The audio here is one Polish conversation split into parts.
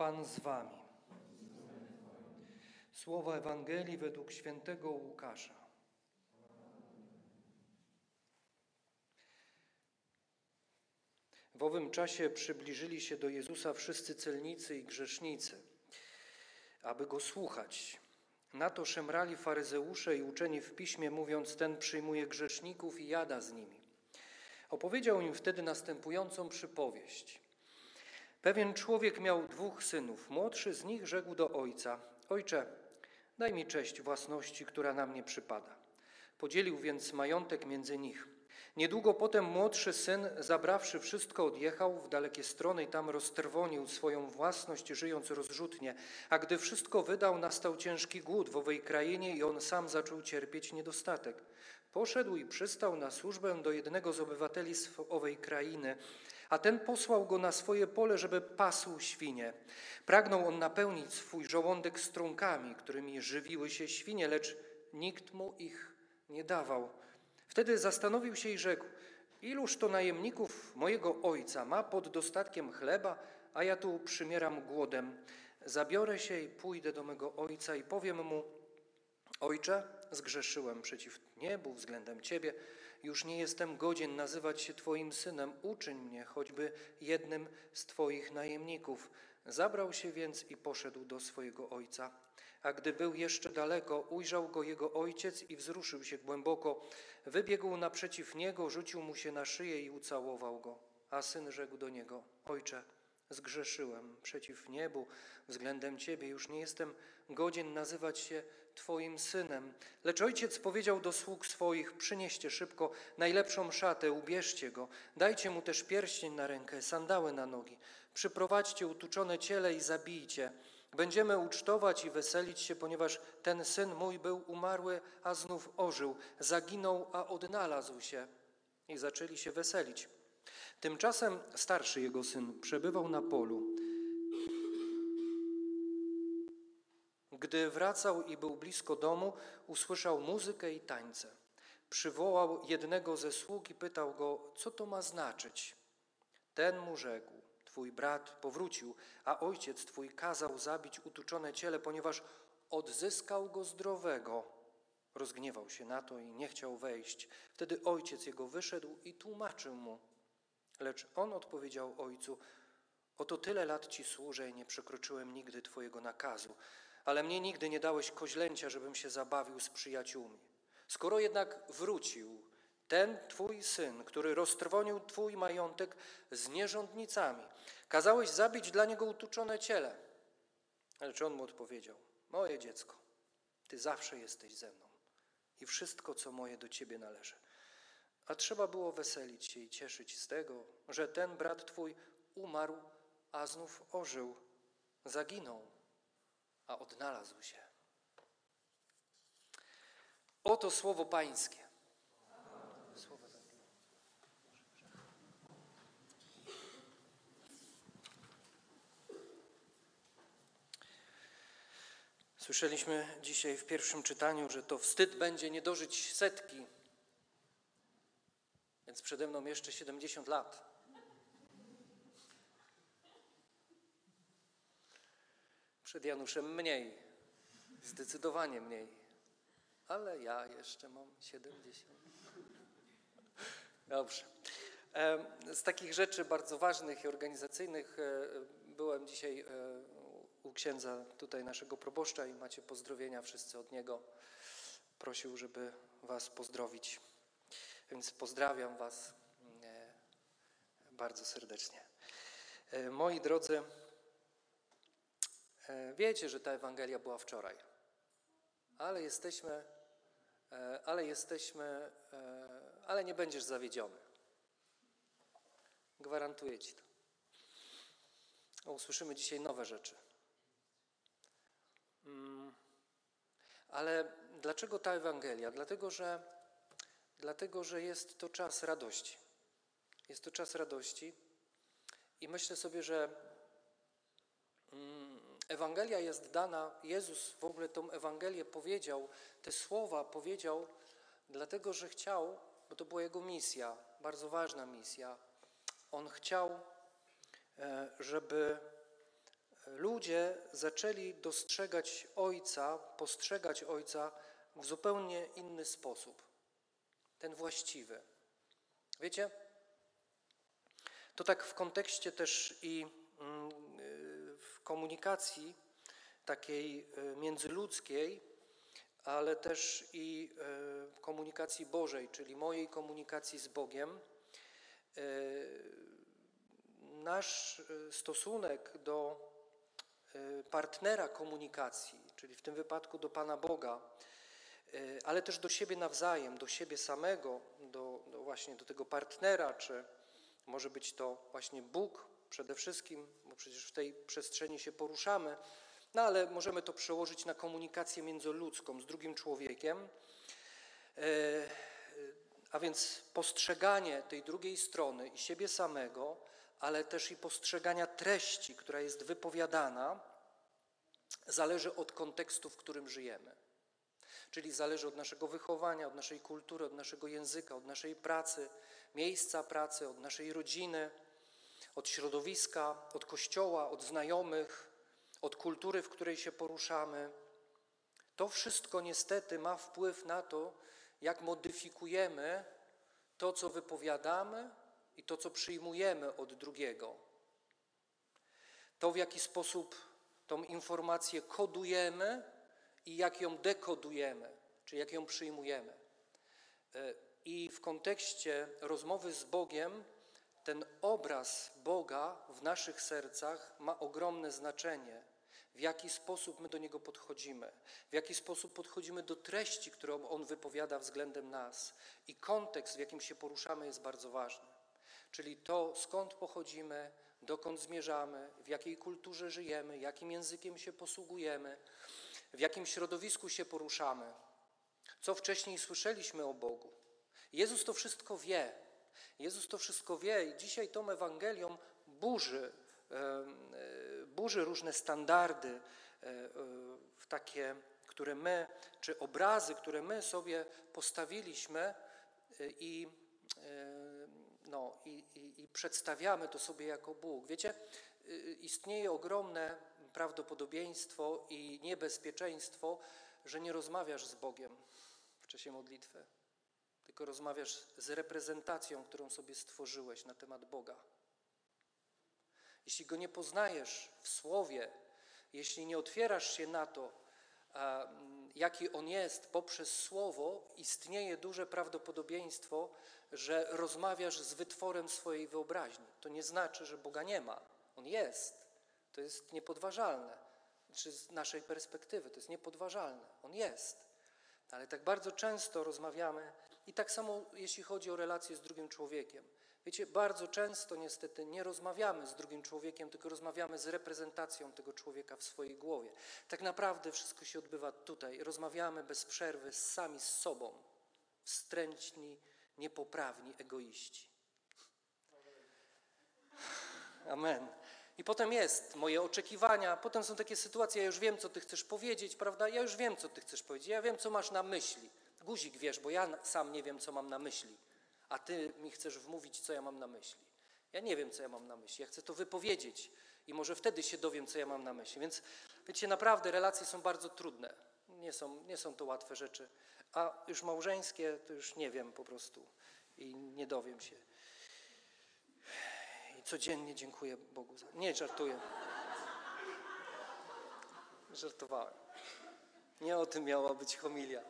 Pan z wami. Słowa Ewangelii według świętego Łukasza. W owym czasie przybliżyli się do Jezusa wszyscy celnicy i grzesznicy, aby go słuchać. Na to szemrali faryzeusze i uczeni w piśmie, mówiąc: Ten przyjmuje grzeszników i jada z nimi. Opowiedział im wtedy następującą przypowieść. Pewien człowiek miał dwóch synów. Młodszy z nich rzekł do ojca: Ojcze, daj mi cześć własności, która na mnie przypada. Podzielił więc majątek między nich. Niedługo potem młodszy syn, zabrawszy wszystko, odjechał w dalekie strony i tam roztrwonił swoją własność, żyjąc rozrzutnie. A gdy wszystko wydał, nastał ciężki głód w owej krainie i on sam zaczął cierpieć niedostatek. Poszedł i przystał na służbę do jednego z obywateli owej krainy, a ten posłał go na swoje pole, żeby pasł świnie. Pragnął on napełnić swój żołądek strunkami, którymi żywiły się świnie, lecz nikt mu ich nie dawał. Wtedy zastanowił się i rzekł: Iluż to najemników mojego ojca ma pod dostatkiem chleba, a ja tu przymieram głodem. Zabiorę się i pójdę do mego ojca i powiem mu: Ojcze, zgrzeszyłem przeciw niebu względem Ciebie, już nie jestem godzien nazywać się Twoim synem, uczyń mnie choćby jednym z Twoich najemników. Zabrał się więc i poszedł do swojego ojca. A gdy był jeszcze daleko, ujrzał go jego ojciec i wzruszył się głęboko. Wybiegł naprzeciw niego, rzucił mu się na szyję i ucałował go. A syn rzekł do niego: Ojcze, zgrzeszyłem przeciw niebu względem Ciebie, już nie jestem godzien nazywać się Twoim synem. Lecz ojciec powiedział do sług swoich: Przynieście szybko najlepszą szatę, ubierzcie go, dajcie mu też pierścień na rękę, sandały na nogi, przyprowadźcie utuczone ciele i zabijcie. Będziemy ucztować i weselić się, ponieważ ten syn mój był umarły, a znów ożył, zaginął, a odnalazł się. I zaczęli się weselić. Tymczasem starszy jego syn przebywał na polu. Gdy wracał i był blisko domu, usłyszał muzykę i tańce. Przywołał jednego ze sług i pytał go, co to ma znaczyć. Ten mu rzekł: Twój brat powrócił, a ojciec twój kazał zabić utuczone ciele, ponieważ odzyskał go zdrowego. Rozgniewał się na to i nie chciał wejść. Wtedy ojciec jego wyszedł i tłumaczył mu. Lecz on odpowiedział ojcu: Oto tyle lat ci służę i nie przekroczyłem nigdy twojego nakazu ale mnie nigdy nie dałeś koźlęcia, żebym się zabawił z przyjaciółmi. Skoro jednak wrócił ten twój syn, który roztrwonił twój majątek z nierządnicami, kazałeś zabić dla niego utuczone ciele. Lecz on mu odpowiedział: Moje dziecko, ty zawsze jesteś ze mną i wszystko, co moje, do ciebie należy. A trzeba było weselić się i cieszyć z tego, że ten brat twój umarł, a znów ożył, zaginął a odnalazł się. Oto słowo Pańskie. Słyszeliśmy dzisiaj w pierwszym czytaniu, że to wstyd będzie nie dożyć setki, więc przede mną jeszcze 70 lat. Przed Januszem mniej, zdecydowanie mniej, ale ja jeszcze mam 70. Dobrze. Z takich rzeczy bardzo ważnych i organizacyjnych e, byłem dzisiaj e, u księdza tutaj naszego proboszcza i macie pozdrowienia wszyscy od niego. Prosił, żeby was pozdrowić. Więc pozdrawiam was e, bardzo serdecznie. Moi drodzy, wiecie, że ta Ewangelia była wczoraj, ale jesteśmy, e, ale jesteśmy, e, ale nie będziesz zawiedziony. Gwarantuję Ci to. Usłyszymy dzisiaj nowe rzeczy. Mm, ale dlaczego ta Ewangelia? Dlatego że, dlatego, że jest to czas radości. Jest to czas radości i myślę sobie, że mm, Ewangelia jest dana, Jezus w ogóle tą Ewangelię powiedział, te słowa powiedział, dlatego że chciał, bo to była jego misja, bardzo ważna misja. On chciał, e, żeby, ludzie zaczęli dostrzegać Ojca, postrzegać Ojca w zupełnie inny sposób, ten właściwy. Wiecie, to tak w kontekście też i mm, komunikacji takiej e, międzyludzkiej, ale też i e, komunikacji Bożej, czyli mojej komunikacji z Bogiem. E, nasz stosunek do partnera komunikacji, czyli w tym wypadku do Pana Boga, ale też do siebie nawzajem, do siebie samego, do, do właśnie do tego partnera, czy może być to właśnie Bóg przede wszystkim, bo przecież w tej przestrzeni się poruszamy, no ale możemy to przełożyć na komunikację międzyludzką z drugim człowiekiem. E, a więc postrzeganie tej drugiej strony i siebie samego, ale też i postrzegania treści, która jest wypowiadana, zależy od kontekstu, w którym żyjemy. Czyli zależy od naszego wychowania, od naszej kultury, od naszego języka, od naszej pracy, miejsca pracy, od naszej rodziny, od środowiska, od kościoła, od znajomych, od kultury, w której się poruszamy. To wszystko niestety ma wpływ na to, jak modyfikujemy to, co wypowiadamy i to, co przyjmujemy od drugiego. To, w jaki sposób tą informację kodujemy i jak ją dekodujemy, czy jak ją przyjmujemy. E, I w kontekście rozmowy z Bogiem, ten obraz Boga w naszych sercach ma ogromne znaczenie w jaki sposób my do Niego podchodzimy, w jaki sposób podchodzimy do treści, którą On wypowiada względem nas. I kontekst, w jakim się poruszamy, jest bardzo ważny. Czyli to, skąd pochodzimy, dokąd zmierzamy, w jakiej kulturze żyjemy, jakim językiem się posługujemy, w jakim środowisku się poruszamy, co wcześniej słyszeliśmy o Bogu. Jezus to wszystko wie. Jezus to wszystko wie i dzisiaj tą Ewangelią burzy burzy różne standardy e, w takie, które my, czy obrazy, które my sobie postawiliśmy e, i, e, no, i, i, i przedstawiamy to sobie jako Bóg. Wiecie, istnieje ogromne prawdopodobieństwo i niebezpieczeństwo, że nie rozmawiasz z Bogiem w czasie modlitwy, tylko rozmawiasz z reprezentacją, którą sobie stworzyłeś na temat Boga. Jeśli go nie poznajesz w słowie, jeśli nie otwierasz się na to, jaki on jest poprzez słowo, istnieje duże prawdopodobieństwo, że rozmawiasz z wytworem swojej wyobraźni. To nie znaczy, że Boga nie ma. On jest. To jest niepodważalne. Czy z naszej perspektywy to jest niepodważalne. On jest. Ale tak bardzo często rozmawiamy i tak samo jeśli chodzi o relacje z drugim człowiekiem. Wiecie, bardzo często niestety nie rozmawiamy z drugim człowiekiem, tylko rozmawiamy z reprezentacją tego człowieka w swojej głowie. Tak naprawdę wszystko się odbywa tutaj. Rozmawiamy bez przerwy sami z sobą. Wstręczni, niepoprawni egoiści. Amen. I potem jest moje oczekiwania, potem są takie sytuacje, ja już wiem, co ty chcesz powiedzieć, prawda? Ja już wiem, co ty chcesz powiedzieć, ja wiem, co masz na myśli. Guzik wiesz, bo ja sam nie wiem, co mam na myśli a ty mi chcesz wmówić, co ja mam na myśli. Ja nie wiem, co ja mam na myśli. Ja chcę to wypowiedzieć i może wtedy się dowiem, co ja mam na myśli. Więc wiecie, naprawdę relacje są bardzo trudne. Nie są, nie są to łatwe rzeczy. A już małżeńskie, to już nie wiem po prostu i nie dowiem się. I codziennie dziękuję Bogu za. Nie, żartuję. Żartowałem. Nie o tym miała być homilia.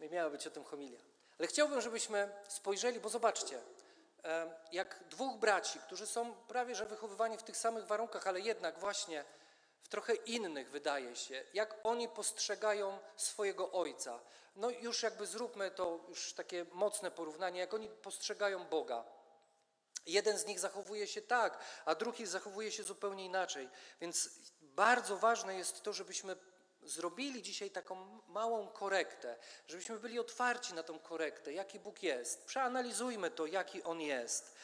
Nie miała być o tym homilia. Ale chciałbym, żebyśmy spojrzeli, bo zobaczcie, jak dwóch braci, którzy są prawie że wychowywani w tych samych warunkach, ale jednak właśnie w trochę innych, wydaje się, jak oni postrzegają swojego ojca. No już jakby zróbmy to już takie mocne porównanie, jak oni postrzegają Boga. Jeden z nich zachowuje się tak, a drugi zachowuje się zupełnie inaczej. Więc bardzo ważne jest to, żebyśmy zrobili dzisiaj taką małą korektę, żebyśmy byli otwarci na tą korektę, jaki Bóg jest. Przeanalizujmy to, jaki On jest.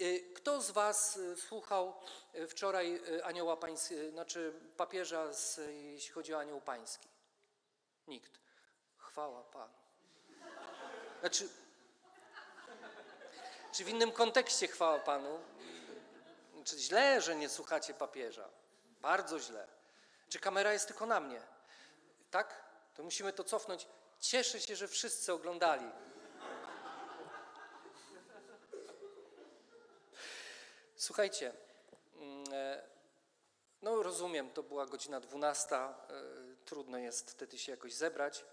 Y, kto z Was y, słuchał y, wczoraj anioła pańskiego, znaczy papieża, z, jeśli chodzi o anioł pański? Nikt. Chwała Panu. Znaczy, czy w innym kontekście chwała Panu? Czy źle, że nie słuchacie papieża? Bardzo źle. Czy kamera jest tylko na mnie? Tak? To musimy to cofnąć. Cieszę się, że wszyscy oglądali. Słuchajcie, mm, e, no rozumiem, to była godzina 12, e, trudno jest wtedy się jakoś zebrać,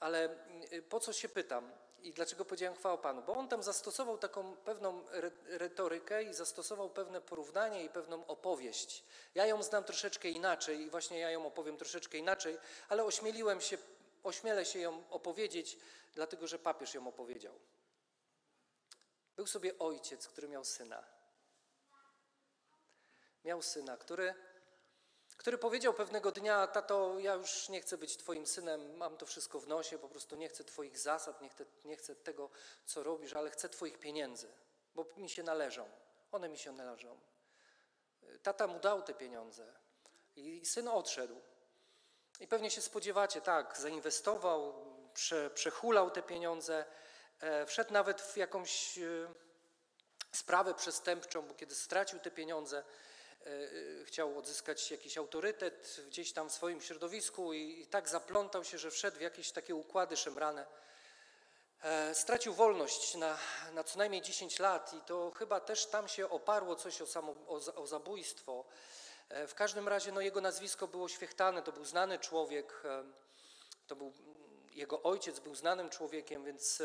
ale mm, po co się pytam i dlaczego powiedziałem chwała Panu? Bo on tam zastosował taką pewną retorykę i zastosował pewne porównanie i pewną opowieść. Ja ją znam troszeczkę inaczej i właśnie ja ją opowiem troszeczkę inaczej, ale ośmieliłem się, ośmielę się ją opowiedzieć, dlatego że papież ją opowiedział. Był sobie ojciec, który miał syna miał syna, który, który powiedział pewnego dnia: Tato, ja już nie chcę być Twoim synem, mam to wszystko w nosie, po prostu nie chcę Twoich zasad, nie chcę, nie chcę tego, co robisz, ale chcę Twoich pieniędzy, bo mi się należą. One mi się należą. Tata mu dał te pieniądze i syn odszedł. I pewnie się spodziewacie, tak, zainwestował, prze, przechulał te pieniądze, e, wszedł nawet w jakąś e, sprawę przestępczą, bo kiedy stracił te pieniądze, chciał odzyskać jakiś autorytet gdzieś tam w swoim środowisku i, i tak zaplątał się, że wszedł w jakieś takie układy szemrane. E, stracił wolność na, na co najmniej 10 lat i to chyba też tam się oparło coś o, samo, o, o zabójstwo. E, w każdym razie no, jego nazwisko było świechtane, to był znany człowiek, to był, jego ojciec był znanym człowiekiem, więc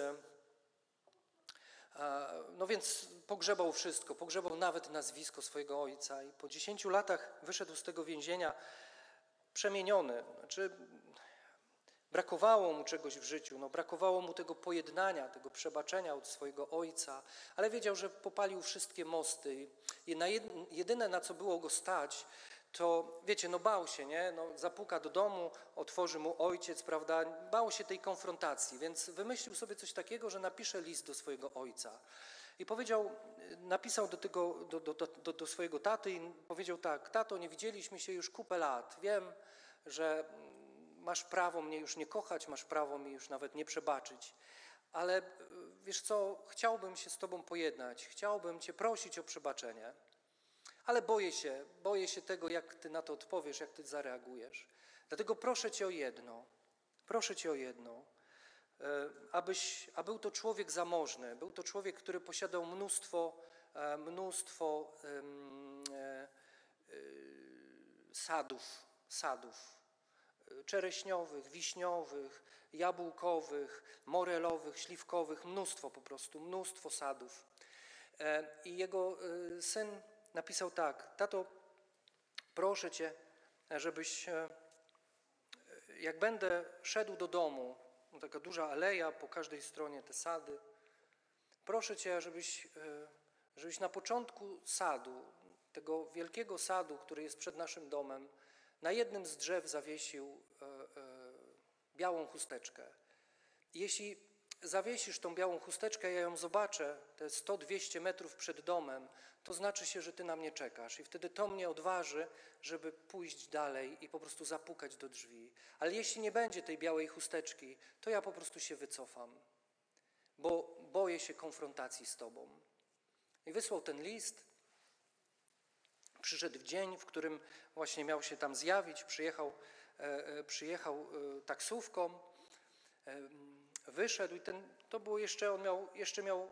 no więc pogrzebał wszystko, pogrzebał nawet nazwisko swojego ojca i po 10 latach wyszedł z tego więzienia przemieniony. Znaczy, brakowało mu czegoś w życiu, no, brakowało mu tego pojednania, tego przebaczenia od swojego ojca, ale wiedział, że popalił wszystkie mosty i na jedyne, na co było go stać, to wiecie, no bał się, nie? No, zapuka do domu, otworzy mu ojciec, prawda? Bał się tej konfrontacji, więc wymyślił sobie coś takiego, że napisze list do swojego ojca. I powiedział, napisał do, tego, do, do, do, do swojego taty i powiedział tak, tato, nie widzieliśmy się już kupę lat, wiem, że masz prawo mnie już nie kochać, masz prawo mi już nawet nie przebaczyć, ale wiesz co, chciałbym się z tobą pojednać, chciałbym cię prosić o przebaczenie. Ale boję się, boję się tego, jak ty na to odpowiesz, jak ty zareagujesz. Dlatego proszę cię o jedno, proszę cię o jedno, e, abyś, a był to człowiek zamożny, był to człowiek, który posiadał mnóstwo, e, mnóstwo e, sadów, sadów czereśniowych, wiśniowych, jabłkowych, morelowych, śliwkowych, mnóstwo po prostu, mnóstwo sadów. I jego syn napisał tak: Tato, proszę cię, żebyś, e, jak będę szedł do domu, no taka duża aleja, po każdej stronie te sady, proszę cię, żebyś, e, żebyś na początku sadu, tego wielkiego sadu, który jest przed naszym domem, na jednym z drzew zawiesił e, białą chusteczkę. Jeśli zawiesisz tą białą chusteczkę, ja ją zobaczę, te 100-200 metrów przed domem, to znaczy się, że Ty na mnie czekasz. I wtedy to mnie odważy, żeby pójść dalej i po prostu zapukać do drzwi. Ale jeśli nie będzie tej białej chusteczki, to ja po prostu się wycofam, bo boję się konfrontacji z Tobą. I wysłał ten list. Przyszedł w dzień, w którym właśnie miał się tam zjawić, przyjechał, e, e, przyjechał e, taksówką, wyszedł i ten, to było jeszcze, on miał, jeszcze miał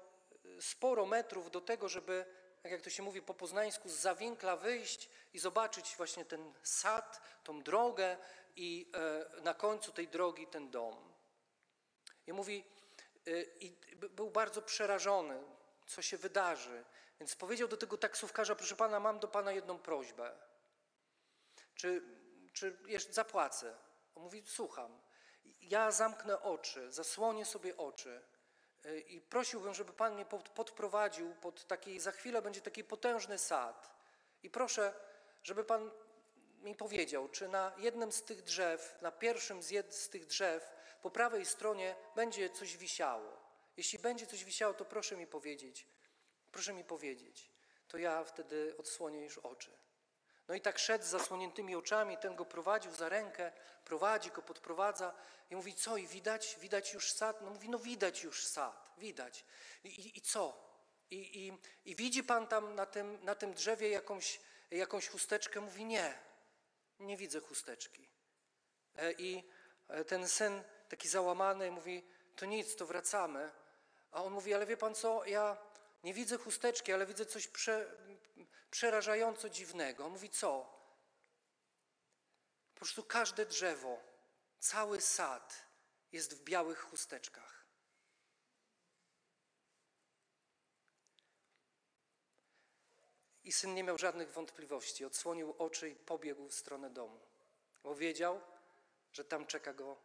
sporo metrów do tego, żeby tak jak to się mówi po poznańsku, z zawinkla wyjść i zobaczyć właśnie ten sad, tą drogę i e, na końcu tej drogi ten dom. I mówi, e, i był bardzo przerażony, co się wydarzy. Więc powiedział do tego taksówkarza, proszę pana, mam do pana jedną prośbę. Czy, czy jeszcze zapłacę? On mówi, słucham. Ja zamknę oczy, zasłonię sobie oczy i prosiłbym, żeby Pan mnie podprowadził pod taki, za chwilę będzie taki potężny sad. I proszę, żeby Pan mi powiedział, czy na jednym z tych drzew, na pierwszym z, jed, z tych drzew, po prawej stronie będzie coś wisiało. Jeśli będzie coś wisiało, to proszę mi powiedzieć. Proszę mi powiedzieć. To ja wtedy odsłonię już oczy. No i tak szedł z zasłoniętymi oczami, ten go prowadził za rękę, prowadzi go, podprowadza i mówi, co i widać? Widać już sad? No mówi, no widać już sad, widać. I, i, i co? I, i, I widzi pan tam na tym, na tym drzewie jakąś, jakąś chusteczkę, mówi nie, nie widzę chusteczki. E, I e, ten syn taki załamany mówi, to nic, to wracamy. A on mówi, ale wie pan co, ja nie widzę chusteczki, ale widzę coś prze, przerażająco dziwnego. Mówi, co? Po prostu każde drzewo, cały sad jest w białych chusteczkach. I syn nie miał żadnych wątpliwości. Odsłonił oczy i pobiegł w stronę domu, bo wiedział, że tam czeka go,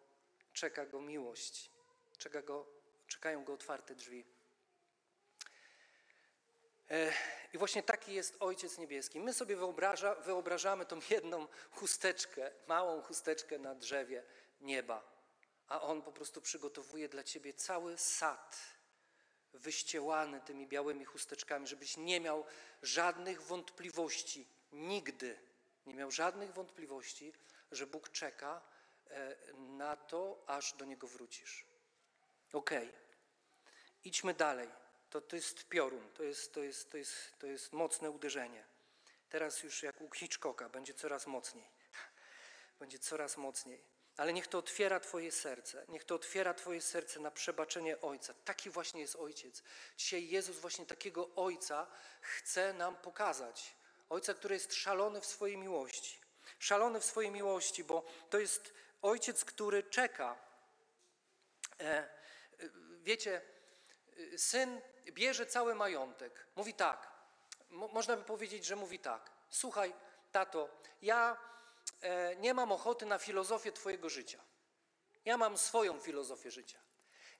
czeka go miłość, czeka go, czekają go otwarte drzwi. E, I właśnie taki jest Ojciec Niebieski. My sobie wyobraża, wyobrażamy tą jedną chusteczkę, małą chusteczkę na drzewie nieba, a On po prostu przygotowuje dla Ciebie cały sad wyściełany tymi białymi chusteczkami, żebyś nie miał żadnych wątpliwości, nigdy nie miał żadnych wątpliwości, że Bóg czeka e, na to, aż do Niego wrócisz. Okej, okay. idźmy dalej. To, to jest piorun, to jest, to, jest, to, jest, to jest mocne uderzenie. Teraz już jak u Hitchcocka, będzie coraz mocniej. Będzie coraz mocniej. Ale niech to otwiera Twoje serce, niech to otwiera Twoje serce na przebaczenie Ojca. Taki właśnie jest Ojciec. Dzisiaj Jezus właśnie takiego Ojca chce nam pokazać. Ojca, który jest szalony w swojej miłości. Szalony w swojej miłości, bo to jest Ojciec, który czeka. E, e wiecie, syn bierze cały majątek. Mówi tak, można by powiedzieć, że mówi tak. Słuchaj, tato, ja E, nie mam ochoty na filozofię Twojego życia. Ja mam swoją filozofię życia.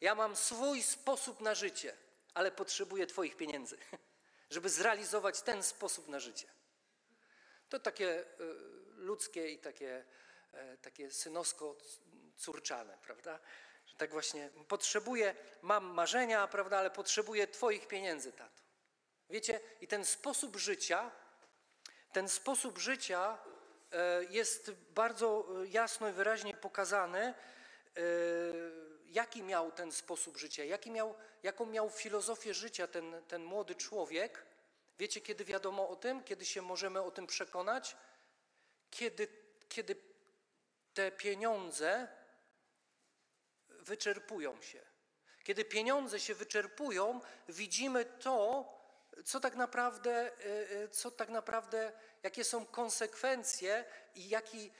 Ja mam swój sposób na życie, ale potrzebuję Twoich pieniędzy, żeby zrealizować ten sposób na życie. To takie e, ludzkie i takie, e, takie synosko-córczane, prawda? Że tak właśnie potrzebuję, mam marzenia, prawda, ale potrzebuję Twoich pieniędzy, tato. Wiecie, i ten sposób życia, ten sposób życia E, jest bardzo e, jasno i wyraźnie pokazane, e, jaki miał ten sposób życia, jaki miał, jaką miał filozofię życia ten, ten młody człowiek. Wiecie, kiedy wiadomo o tym, kiedy się możemy o tym przekonać? Kiedy, kiedy te pieniądze wyczerpują się. Kiedy pieniądze się wyczerpują, widzimy to, co tak naprawdę, co tak naprawdę jakie są konsekwencje i jaki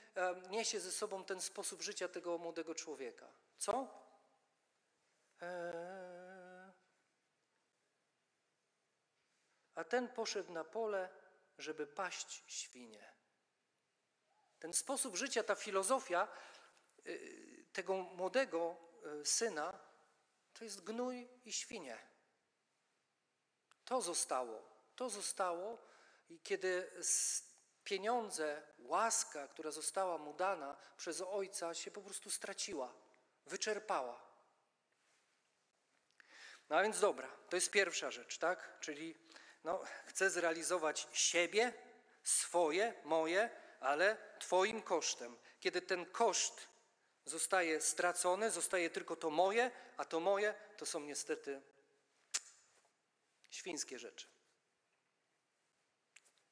niesie ze sobą ten sposób życia tego młodego człowieka. Co? A ten poszedł na pole, żeby paść świnie. Ten sposób życia, ta filozofia tego młodego syna, to jest gnój i świnie. To zostało. To zostało i kiedy pieniądze, łaska, która została mu dana przez ojca, się po prostu straciła, wyczerpała. No a więc dobra, to jest pierwsza rzecz, tak? Czyli no, chcę zrealizować siebie, swoje, moje, ale Twoim kosztem. Kiedy ten koszt zostaje stracony, zostaje tylko to moje, a to moje to są niestety świńskie rzeczy.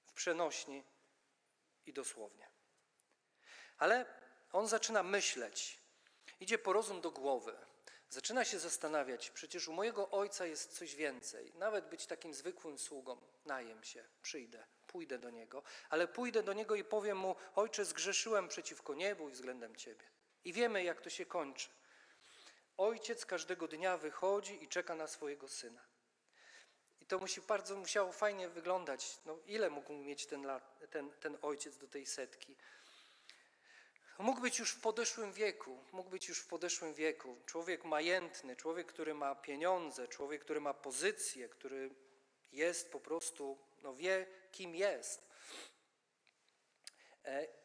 W przenośni i dosłownie. Ale on zaczyna myśleć, idzie po rozum do głowy, zaczyna się zastanawiać, przecież u mojego ojca jest coś więcej, nawet być takim zwykłym sługą, najem się, przyjdę, pójdę do niego, ale pójdę do niego i powiem mu, ojcze, zgrzeszyłem przeciwko niebu i względem ciebie. I wiemy, jak to się kończy. Ojciec każdego dnia wychodzi i czeka na swojego syna. I to musi bardzo musiało fajnie wyglądać. No, ile mógł mieć ten, ten, ten ojciec do tej setki? Mógł być już w podeszłym wieku, mógł być już w podeszłym wieku. Człowiek majętny, człowiek, który ma pieniądze, człowiek, który ma pozycję, który jest po prostu, no wie, kim jest.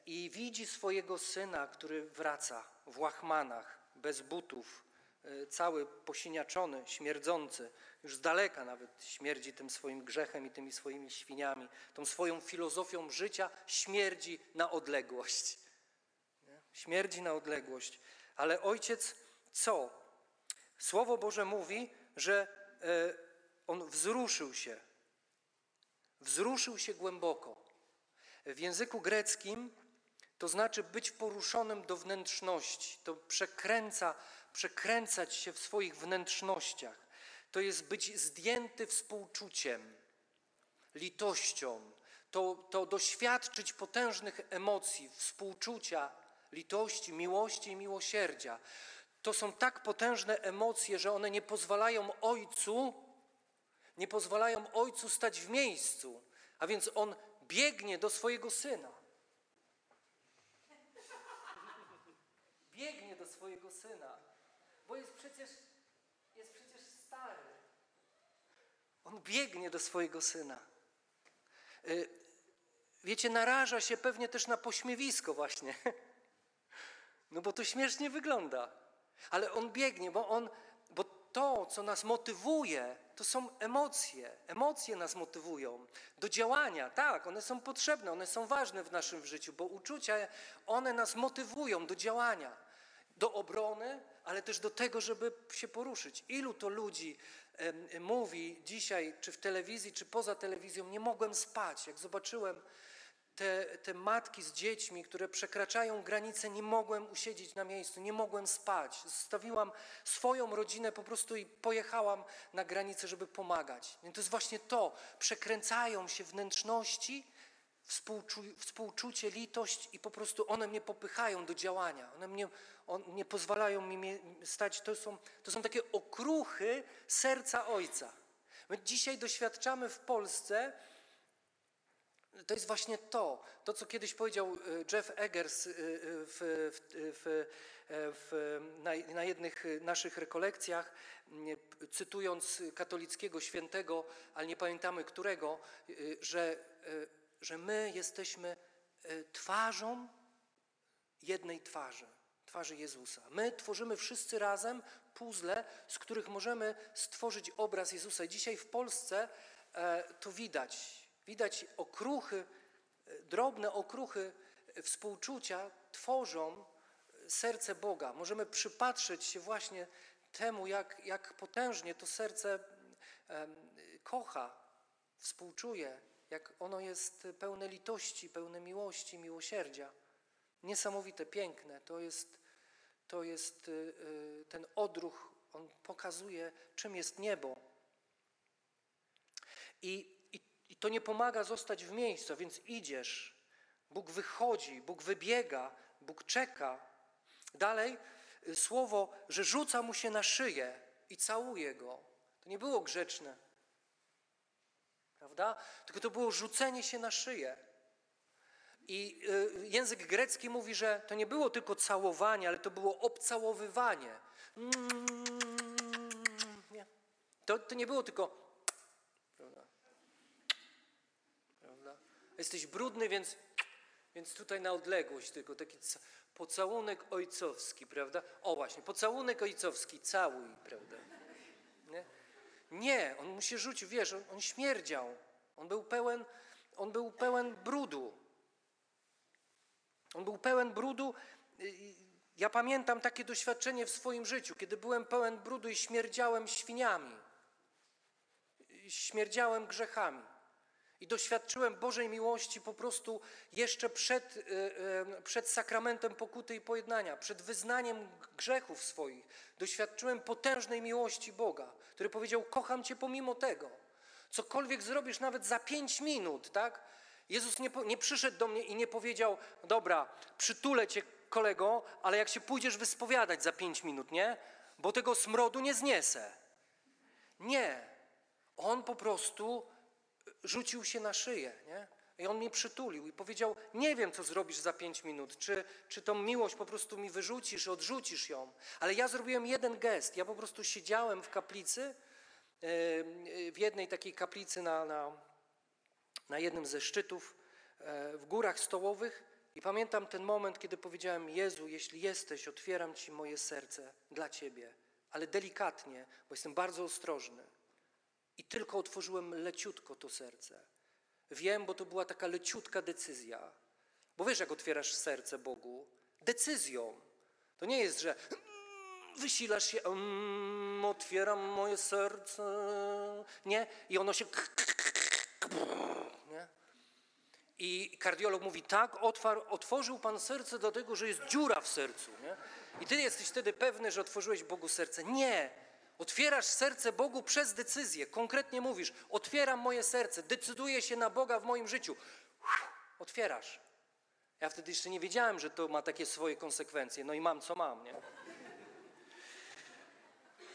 I widzi swojego syna, który wraca w łachmanach, bez butów, e, cały posiniaczony, śmierdzący, już z daleka nawet śmierdzi tym swoim grzechem i tymi swoimi świniami, tą swoją filozofią życia śmierdzi na odległość. Śmierdzi na odległość. Ale ojciec co? Słowo Boże mówi, że e, on wzruszył się. Wzruszył się głęboko. W języku greckim to znaczy być poruszonym do wnętrzności. To przekręca, przekręcać się w swoich wnętrznościach. To jest być zdjęty współczuciem, litością. To, to doświadczyć potężnych emocji, współczucia, litości, miłości i miłosierdzia. To są tak potężne emocje, że one nie pozwalają Ojcu, nie pozwalają Ojcu stać w miejscu, a więc On biegnie do swojego Syna. Biegnie do swojego Syna, bo jest przecież, jest przecież stary. On biegnie do swojego Syna. Y, wiecie, naraża się pewnie też na pośmiewisko właśnie. No bo to śmiesznie wygląda. Ale on biegnie, bo on, bo to, co nas motywuje, to są emocje. Emocje nas motywują do działania. Tak, one są potrzebne, one są ważne w naszym życiu, bo uczucia, one nas motywują do działania, do obrony, ale też do tego, żeby się poruszyć. Ilu to ludzi mówi dzisiaj, czy w telewizji, czy poza telewizją, nie mogłem spać. Jak zobaczyłem te, te matki z dziećmi, które przekraczają granice, nie mogłem usiedzieć na miejscu, nie mogłem spać. Zostawiłam swoją rodzinę po prostu i pojechałam na granicę, żeby pomagać. I to jest właśnie to. Przekręcają się wnętrzności, współczu, współczucie, litość i po prostu one mnie popychają do działania. One mnie, on, nie pozwalają mi stać. To są, to są takie okruchy serca Ojca. My dzisiaj doświadczamy w Polsce to jest właśnie to, to co kiedyś powiedział e, Jeff Eggers e, w, w, w, na, na jednych naszych rekolekcjach, cytując katolickiego świętego, ale nie pamiętamy którego, e, że, że my jesteśmy twarzą jednej twarzy, twarzy Jezusa. My tworzymy wszyscy razem puzzle, z których możemy stworzyć obraz Jezusa. I dzisiaj w Polsce to widać Widać okruchy, drobne okruchy współczucia tworzą serce Boga. Możemy przypatrzeć się właśnie temu, jak, jak potężnie to serce kocha, współczuje, jak ono jest pełne litości, pełne miłości, miłosierdzia. Niesamowite, piękne. To jest, to jest y, y, ten odruch, on pokazuje, czym jest niebo. I i to nie pomaga zostać w miejscu, więc idziesz. Bóg wychodzi, Bóg wybiega, Bóg czeka. Dalej y, słowo, że rzuca mu się na szyję i całuje go. To nie było grzeczne. Prawda? Tylko to było rzucenie się na szyję. I y, język grecki mówi, że to nie było tylko całowanie, ale to było obcałowywanie. Nie. To, to nie było tylko Jesteś brudny, więc, więc tutaj na odległość tylko taki pocałunek ojcowski, prawda? O właśnie, pocałunek ojcowski, całuj, prawda? Nie, on mu się rzucił, wiesz, on, on śmierdział. On był pełen, on był pełen brudu. On był pełen brudu. Ja pamiętam takie doświadczenie w swoim życiu, kiedy byłem pełen brudu i śmierdziałem świniami. Śmierdziałem grzechami. I doświadczyłem Bożej miłości po prostu jeszcze przed, e, e, przed sakramentem pokuty i pojednania, przed wyznaniem grzechów swoich. Doświadczyłem potężnej miłości Boga, który powiedział: Kocham Cię pomimo tego. Cokolwiek zrobisz, nawet za pięć minut, tak? Jezus nie, nie przyszedł do mnie i nie powiedział: Dobra, przytulę Cię, kolego, ale jak się pójdziesz wyspowiadać za pięć minut, nie? Bo tego smrodu nie zniesę. Nie. On po prostu rzucił się na szyję, nie? I on mnie przytulił i powiedział: Nie wiem, co zrobisz za pięć minut. Czy, czy tą miłość po prostu mi wyrzucisz, odrzucisz ją. Ale ja zrobiłem jeden gest. Ja po prostu siedziałem w kaplicy, w jednej takiej kaplicy na, na, na jednym ze szczytów e, w górach stołowych. I pamiętam ten moment, kiedy powiedziałem: Jezu, jeśli jesteś, otwieram Ci moje serce dla Ciebie, ale delikatnie, bo jestem bardzo ostrożny. I tylko otworzyłem leciutko to serce. Wiem, bo to była taka leciutka decyzja. Bo wiesz, jak otwierasz serce Bogu? Decyzją. To nie jest, że wysilasz się, mm, otwieram moje serce. Nie? I ono się. Nie? I kardiolog mówi, tak, otwar, otworzył pan serce dlatego, że jest dziura w sercu. Nie? I ty jesteś wtedy pewny, że otworzyłeś Bogu serce. Nie. Otwierasz serce Bogu przez decyzję. Konkretnie mówisz, otwieram moje serce, decyduję się na Boga w moim życiu. Otwierasz. Ja wtedy jeszcze nie wiedziałem, że to ma takie swoje konsekwencje. No i mam co mam, nie?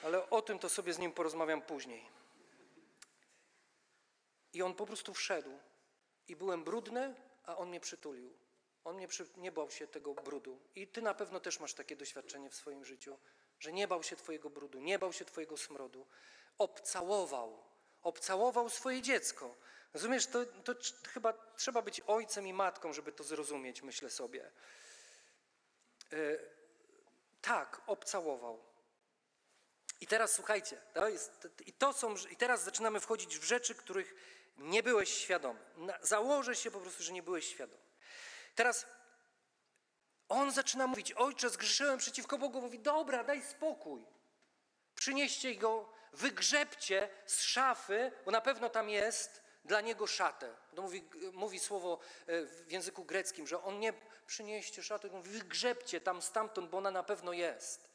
Ale o tym to sobie z nim porozmawiam później. I on po prostu wszedł. I byłem brudny, a on mnie przytulił. On mnie przy, nie bał się tego brudu. I ty na pewno też masz takie doświadczenie w swoim życiu, że nie bał się twojego brudu, nie bał się twojego smrodu. Obcałował, obcałował swoje dziecko. Rozumiesz, to, to chyba trzeba być ojcem i matką, żeby to zrozumieć, myślę sobie. Yy, tak, obcałował. I teraz słuchajcie, to jest, i, to są, i teraz zaczynamy wchodzić w rzeczy, których nie byłeś świadomy. założę się po prostu, że nie byłeś świadomy. Teraz on zaczyna mówić, ojcze, zgrzeszyłem przeciwko Bogu. Mówi, dobra, daj spokój. Przynieście go, wygrzebcie z szafy, bo na pewno tam jest dla niego szatę. To mówi, mówi słowo e, w języku greckim, że on nie przynieście szatę, mówi, wygrzebcie tam stamtąd, bo ona na pewno jest.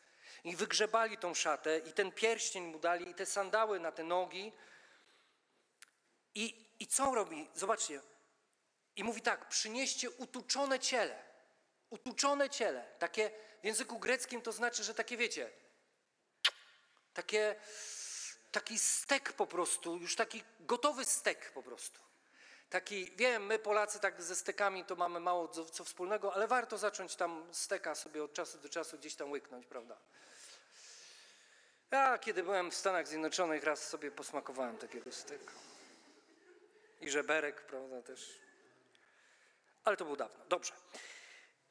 I wygrzebali tą szatę i ten pierścień mu dali i te sandały na te nogi. I, i co robi? Zobaczcie. I mówi tak, przynieście utuczone ciele. Utuczone ciele. Takie w języku greckim to znaczy, że takie wiecie, takie, taki stek po prostu, już taki gotowy stek po prostu. Taki, wiem, my Polacy tak ze stekami to mamy mało co, co wspólnego, ale warto zacząć tam steka sobie od czasu do czasu gdzieś tam łyknąć, prawda? Ja kiedy byłem w Stanach Zjednoczonych, raz sobie posmakowałem takiego steka. I żeberek, prawda, też. Ale to było dawno. Dobrze.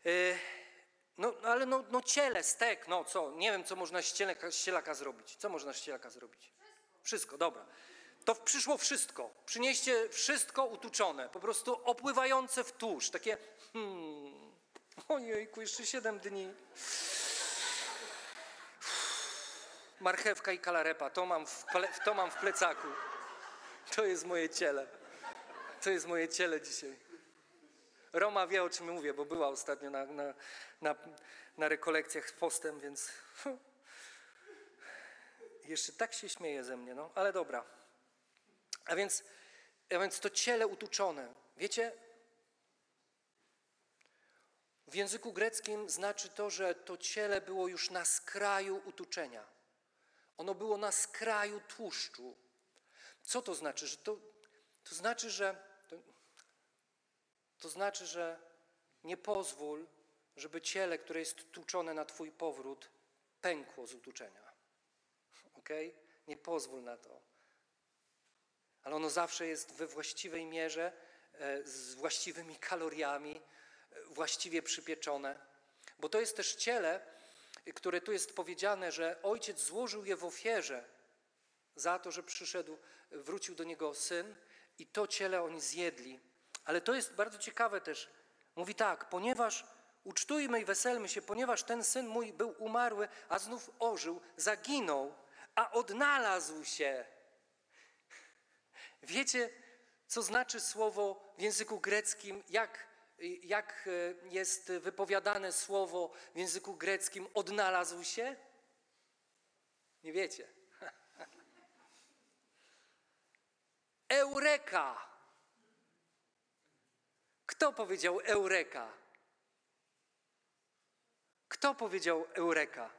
Yy, no, ale no, no ciele, stek, no co? Nie wiem, co można z ścielaka zrobić. Co można z ścielaka zrobić? Wszystko, dobra. To przyszło wszystko. Przynieście wszystko utuczone, po prostu opływające w tłuszcz. Takie, hmm, ojejku, jeszcze siedem dni marchewka i kalarepa, to mam w, to mam w plecaku. To jest moje ciele. To jest moje ciele dzisiaj. Roma wie, o czym mówię, bo była ostatnio na, na, na, na rekolekcjach z postem, więc jeszcze tak się śmieje ze mnie, no, ale dobra. A więc, a więc to ciele utuczone. Wiecie, w języku greckim znaczy to, że to ciele było już na skraju utuczenia. Ono było na skraju tłuszczu. Co to znaczy? Że to, to znaczy, że to, znaczy, że nie pozwól, żeby ciele, które jest tłuczone na Twój powrót, pękło z utuczenia. Ok? Nie pozwól na to. Ale ono zawsze jest we właściwej mierze, e, z właściwymi kaloriami, e, właściwie przypieczone. Bo to jest też ciele, które tu jest powiedziane, że ojciec złożył je w ofierze za to, że przyszedł, wrócił do niego syn i to ciele oni zjedli. Ale to jest bardzo ciekawe też. Mówi tak, ponieważ ucztujmy i weselmy się, ponieważ ten syn mój był umarły, a znów ożył, zaginął, a odnalazł się. Wiecie, co znaczy słowo w języku greckim, jak jak e, jest wypowiadane słowo w języku greckim odnalazł się? Nie wiecie. Eureka! Kto powiedział Eureka? Kto powiedział Eureka?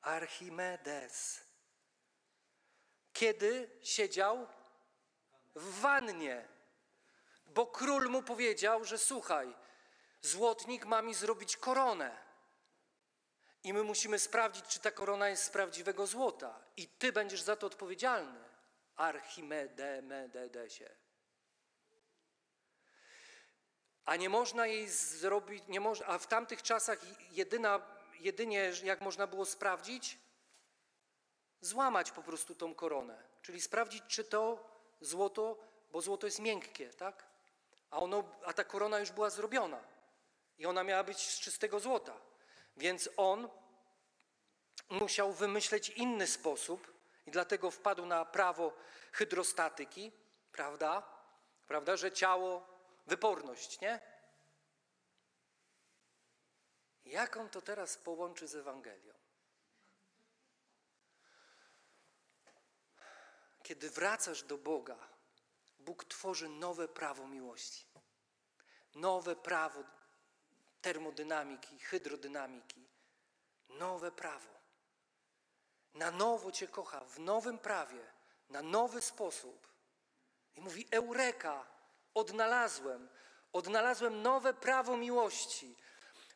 Archimedes. Kiedy siedział w wannie bo król mu powiedział, że słuchaj, złotnik ma mi zrobić koronę. I my musimy sprawdzić, czy ta korona jest z prawdziwego złota. I ty będziesz za to odpowiedzialny. Archimedemedesie. A nie można jej zrobić, nie a w tamtych czasach jedyna, jedynie jak można było sprawdzić, złamać po prostu tą koronę. Czyli sprawdzić, czy to złoto, bo złoto jest miękkie, tak? a, ono, a ta korona już była zrobiona i ona miała być z czystego złota. Więc on musiał wymyśleć inny sposób i dlatego wpadł na prawo hydrostatyki, prawda? Prawda, że ciało wyporność, nie? Jak on to teraz połączy z Ewangelią? Kiedy wracasz do Boga, Bóg tworzy nowe prawo miłości. Nowe prawo termodynamiki, hydrodynamiki. Nowe prawo. Na nowo Cię kocha, w nowym prawie, na nowy sposób. I mówi: Eureka, odnalazłem, odnalazłem nowe prawo miłości.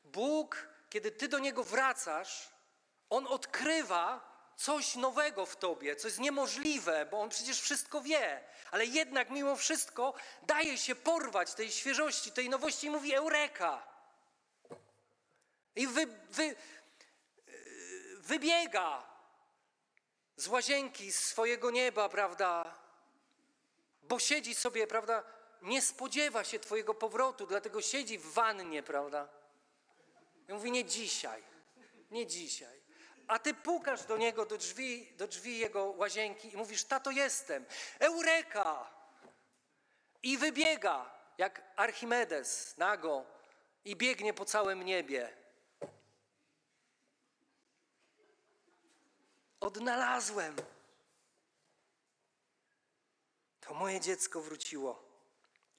Bóg, kiedy Ty do Niego wracasz, On odkrywa coś nowego w Tobie, coś niemożliwe, bo On przecież wszystko wie, ale jednak mimo wszystko daje się porwać tej świeżości, tej nowości i mówi: Eureka. I wy, wy, wybiega z łazienki, z swojego nieba, prawda? Bo siedzi sobie, prawda? Nie spodziewa się Twojego powrotu, dlatego siedzi w wannie, prawda? I mówi: Nie dzisiaj, nie dzisiaj. A ty pukasz do niego, do drzwi, do drzwi jego łazienki i mówisz: Tato, jestem. Eureka! I wybiega jak Archimedes nago i biegnie po całym niebie. Odnalazłem. To moje dziecko wróciło.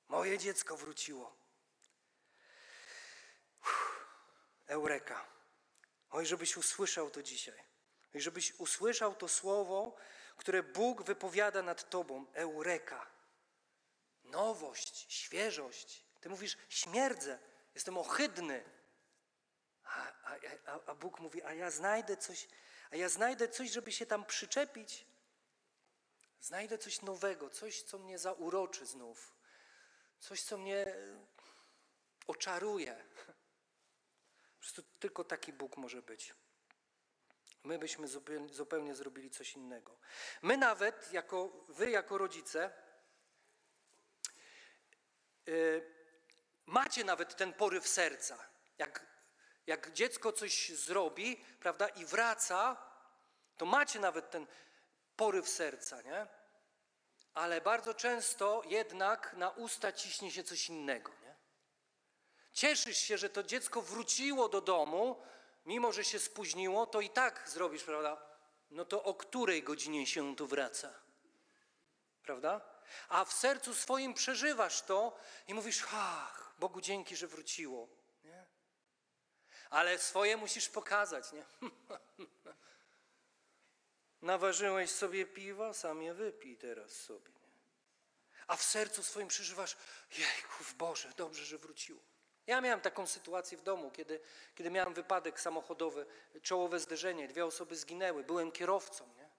Moje dziecko wróciło. Eureka. Oj, żebyś usłyszał to dzisiaj. Oj, żebyś usłyszał to słowo, które Bóg wypowiada nad tobą. Eureka. Nowość, świeżość. Ty mówisz, śmierdzę, jestem ohydny. A, a, a, a Bóg mówi, a ja znajdę coś, a ja znajdę coś, żeby się tam przyczepić. Znajdę coś nowego, coś, co mnie zauroczy znów. Coś, co mnie oczaruje. Po prostu tylko taki Bóg może być. My byśmy zupełnie, zupełnie zrobili coś innego. My nawet, jako, wy jako rodzice, yy, macie nawet ten poryw serca. Jak, jak dziecko coś zrobi, prawda, i wraca, to macie nawet ten poryw serca, nie? Ale bardzo często jednak na usta ciśnie się coś innego, nie? Cieszysz się, że to dziecko wróciło do domu, mimo że się spóźniło, to i tak zrobisz, prawda? No to o której godzinie się tu wraca? Prawda? A w sercu swoim przeżywasz to i mówisz, ach, Bogu dzięki, że wróciło. Nie? Ale swoje musisz pokazać, nie? Naważyłeś sobie piwa, sam je wypij teraz sobie. A w sercu swoim przeżywasz, jejku, Boże, dobrze, że wróciło. Ja miałem taką sytuację w domu, kiedy, kiedy miałem wypadek samochodowy, czołowe zderzenie, dwie osoby zginęły, byłem kierowcą. Nie?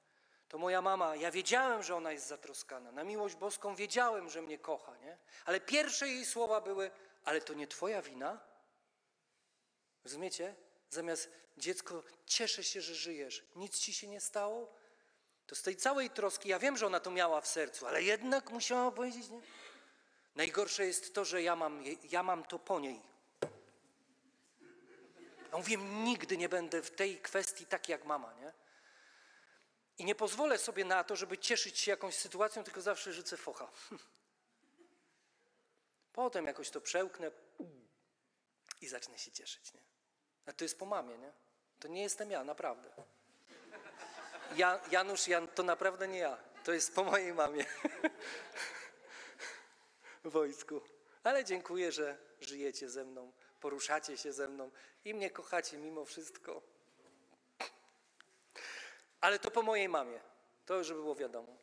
To moja mama, ja wiedziałem, że ona jest zatroskana. Na miłość boską wiedziałem, że mnie kocha, nie? Ale pierwsze jej słowa były, ale to nie twoja wina? Rozumiecie? Zamiast dziecko, cieszę się, że żyjesz, nic ci się nie stało? To z tej całej troski, ja wiem, że ona to miała w sercu, ale jednak musiała powiedzieć, nie? Najgorsze jest to, że ja mam, ja mam to po niej. A mówię, nigdy nie będę w tej kwestii tak jak mama, nie? I nie pozwolę sobie na to, żeby cieszyć się jakąś sytuacją, tylko zawsze rzucę focha. Potem jakoś to przełknę i zacznę się cieszyć, nie? A to jest po mamie, nie? To nie jestem ja, naprawdę. Ja, Janusz, Jan, to naprawdę nie ja. To jest po mojej mamie. wojsku. Ale dziękuję, że żyjecie ze mną, poruszacie się ze mną i mnie kochacie mimo wszystko. Ale to po mojej mamie. To już było wiadomo.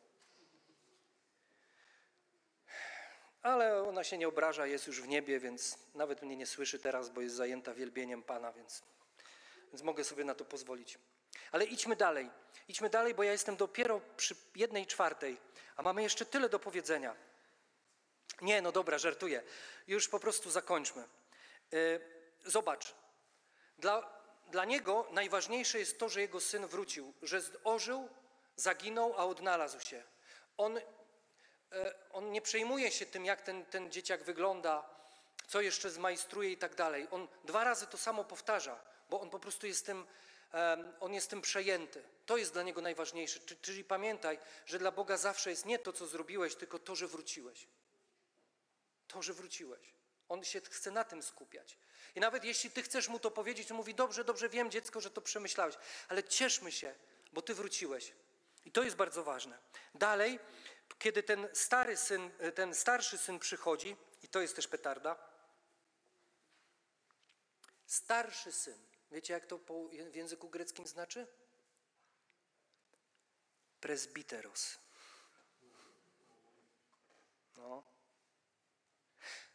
Ale ona się nie obraża, jest już w niebie, więc nawet mnie nie słyszy teraz, bo jest zajęta wielbieniem Pana, więc, więc mogę sobie na to pozwolić. Ale idźmy dalej. Idźmy dalej, bo ja jestem dopiero przy jednej czwartej, a mamy jeszcze tyle do powiedzenia. Nie, no dobra, żartuję. Już po prostu zakończmy. Y, zobacz. Dla, dla niego najważniejsze jest to, że jego syn wrócił, że ożył, zaginął, a odnalazł się. On, y, on nie przejmuje się tym, jak ten, ten dzieciak wygląda, co jeszcze zmajstruje i tak dalej. On dwa razy to samo powtarza, bo on po prostu jest tym, on jest tym przejęty. To jest dla niego najważniejsze. Czyli pamiętaj, że dla Boga zawsze jest nie to, co zrobiłeś, tylko to, że wróciłeś. To, że wróciłeś. On się chce na tym skupiać. I nawet jeśli ty chcesz mu to powiedzieć, to mówi: Dobrze, dobrze, wiem, dziecko, że to przemyślałeś, ale cieszmy się, bo ty wróciłeś. I to jest bardzo ważne. Dalej, kiedy ten stary syn, ten starszy syn przychodzi, i to jest też petarda. Starszy syn. Wiecie, jak to w języku greckim znaczy? Presbiteros. No.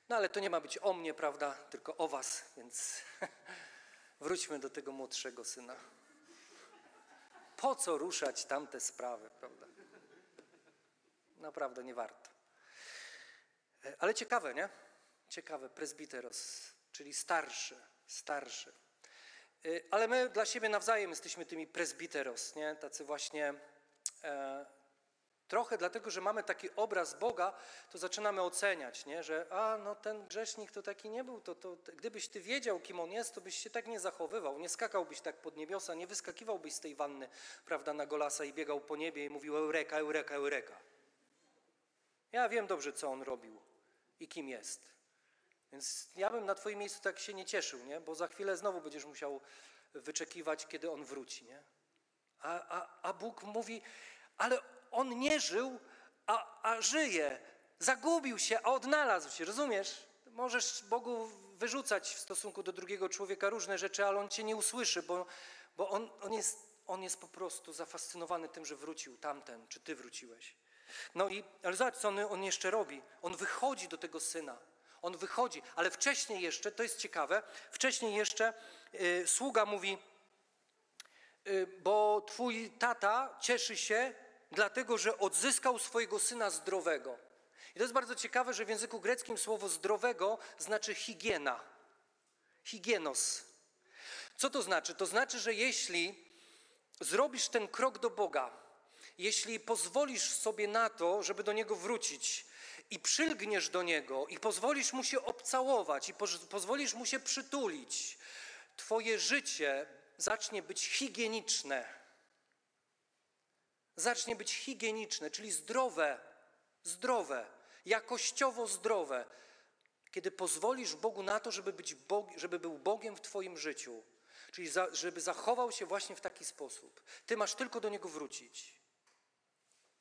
No ale to nie ma być o mnie, prawda, tylko o was, więc wróćmy do tego młodszego syna. Po co ruszać tamte sprawy, prawda? Naprawdę nie warto. E, ale ciekawe, nie? Ciekawe, presbiteros, czyli starszy, starszy. E, ale my dla siebie nawzajem jesteśmy tymi presbiteros, nie? Tacy właśnie e, trochę dlatego, że mamy taki obraz Boga, to zaczynamy oceniać, nie? że a, no ten grzesznik to taki nie był, to, to gdybyś ty wiedział, kim on jest, to byś się tak nie zachowywał, nie skakałbyś tak pod niebiosa, nie wyskakiwałbyś z tej wanny, prawda, na golasa i biegał po niebie i mówił eureka, eureka, eureka. Ja wiem dobrze, co on robił i kim jest. Więc ja bym na twoim miejscu tak się nie cieszył, nie? bo za chwilę znowu będziesz musiał wyczekiwać, kiedy on wróci. Nie? A, a, a Bóg mówi, ale on nie żył, a, a żyje. Zagubił się, a odnalazł się, rozumiesz? Możesz Bogu wyrzucać w stosunku do drugiego człowieka różne rzeczy, ale on cię nie usłyszy, bo, bo on, on, jest, on jest po prostu zafascynowany tym, że wrócił tamten, czy ty wróciłeś. No i, ale zobacz, co on, on jeszcze robi. On wychodzi do tego syna. On wychodzi, ale wcześniej jeszcze, to jest ciekawe, wcześniej jeszcze y, sługa mówi, y, bo twój tata cieszy się, dlatego że odzyskał swojego syna zdrowego. I to jest bardzo ciekawe, że w języku greckim słowo zdrowego znaczy higiena. Higienos. Co to znaczy? To znaczy, że jeśli zrobisz ten krok do Boga, jeśli pozwolisz sobie na to, żeby do Niego wrócić i przylgniesz do Niego i pozwolisz Mu się obcałować i pozwolisz Mu się przytulić, Twoje życie zacznie być higieniczne zacznie być higieniczne, czyli zdrowe, zdrowe, jakościowo zdrowe. Kiedy pozwolisz Bogu na to, żeby, być Bog, żeby był Bogiem w Twoim życiu, czyli za, żeby zachował się właśnie w taki sposób. Ty masz tylko do Niego wrócić.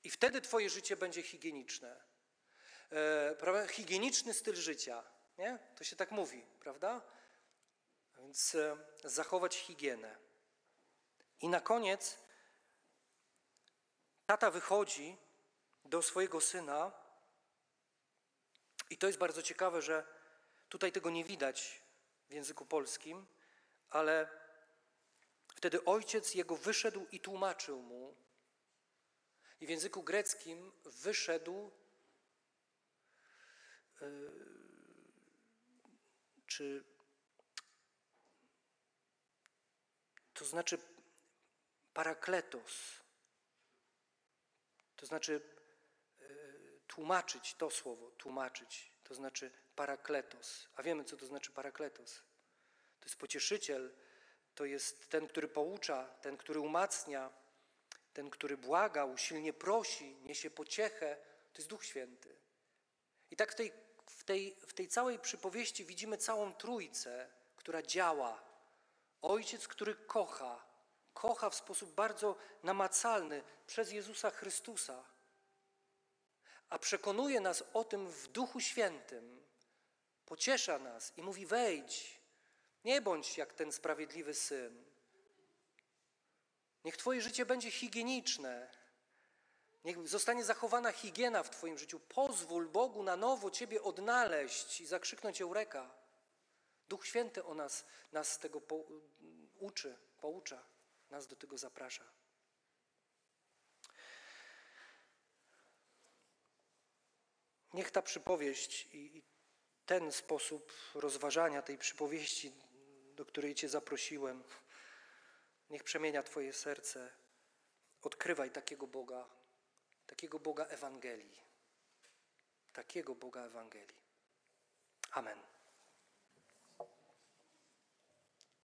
I wtedy Twoje życie będzie higieniczne. E, prawda? Higieniczny styl życia. Nie? To się tak mówi, prawda? Więc e, zachować higienę. I na koniec Tata wychodzi do swojego syna i to jest bardzo ciekawe, że tutaj tego nie widać w języku polskim, ale wtedy ojciec jego wyszedł i tłumaczył mu. I w języku greckim wyszedł, czy to znaczy parakletos to znaczy e, tłumaczyć to słowo, tłumaczyć, to znaczy parakletos. A wiemy, co to znaczy parakletos. To jest pocieszyciel, to jest ten, który poucza, ten, który umacnia, ten, który błaga, usilnie prosi, niesie pociechę. To jest Duch Święty. I tak w tej, w tej, w tej całej przypowieści widzimy całą trójcę, która działa. Ojciec, który kocha, kocha w sposób bardzo namacalny przez Jezusa Chrystusa, a przekonuje nas o tym w Duchu Świętym, pociesza nas i mówi: wejdź, nie bądź jak ten sprawiedliwy syn. Niech Twoje życie będzie higieniczne. Niech zostanie zachowana higiena w Twoim życiu. Pozwól Bogu na nowo Ciebie odnaleźć i zakrzyknąć Eureka. Duch Święty o nas, nas tego po, uczy, poucza nas do tego zaprasza. Niech ta przypowieść i ten sposób rozważania tej przypowieści, do której Cię zaprosiłem, niech przemienia Twoje serce. Odkrywaj takiego Boga, takiego Boga Ewangelii. Takiego Boga Ewangelii. Amen.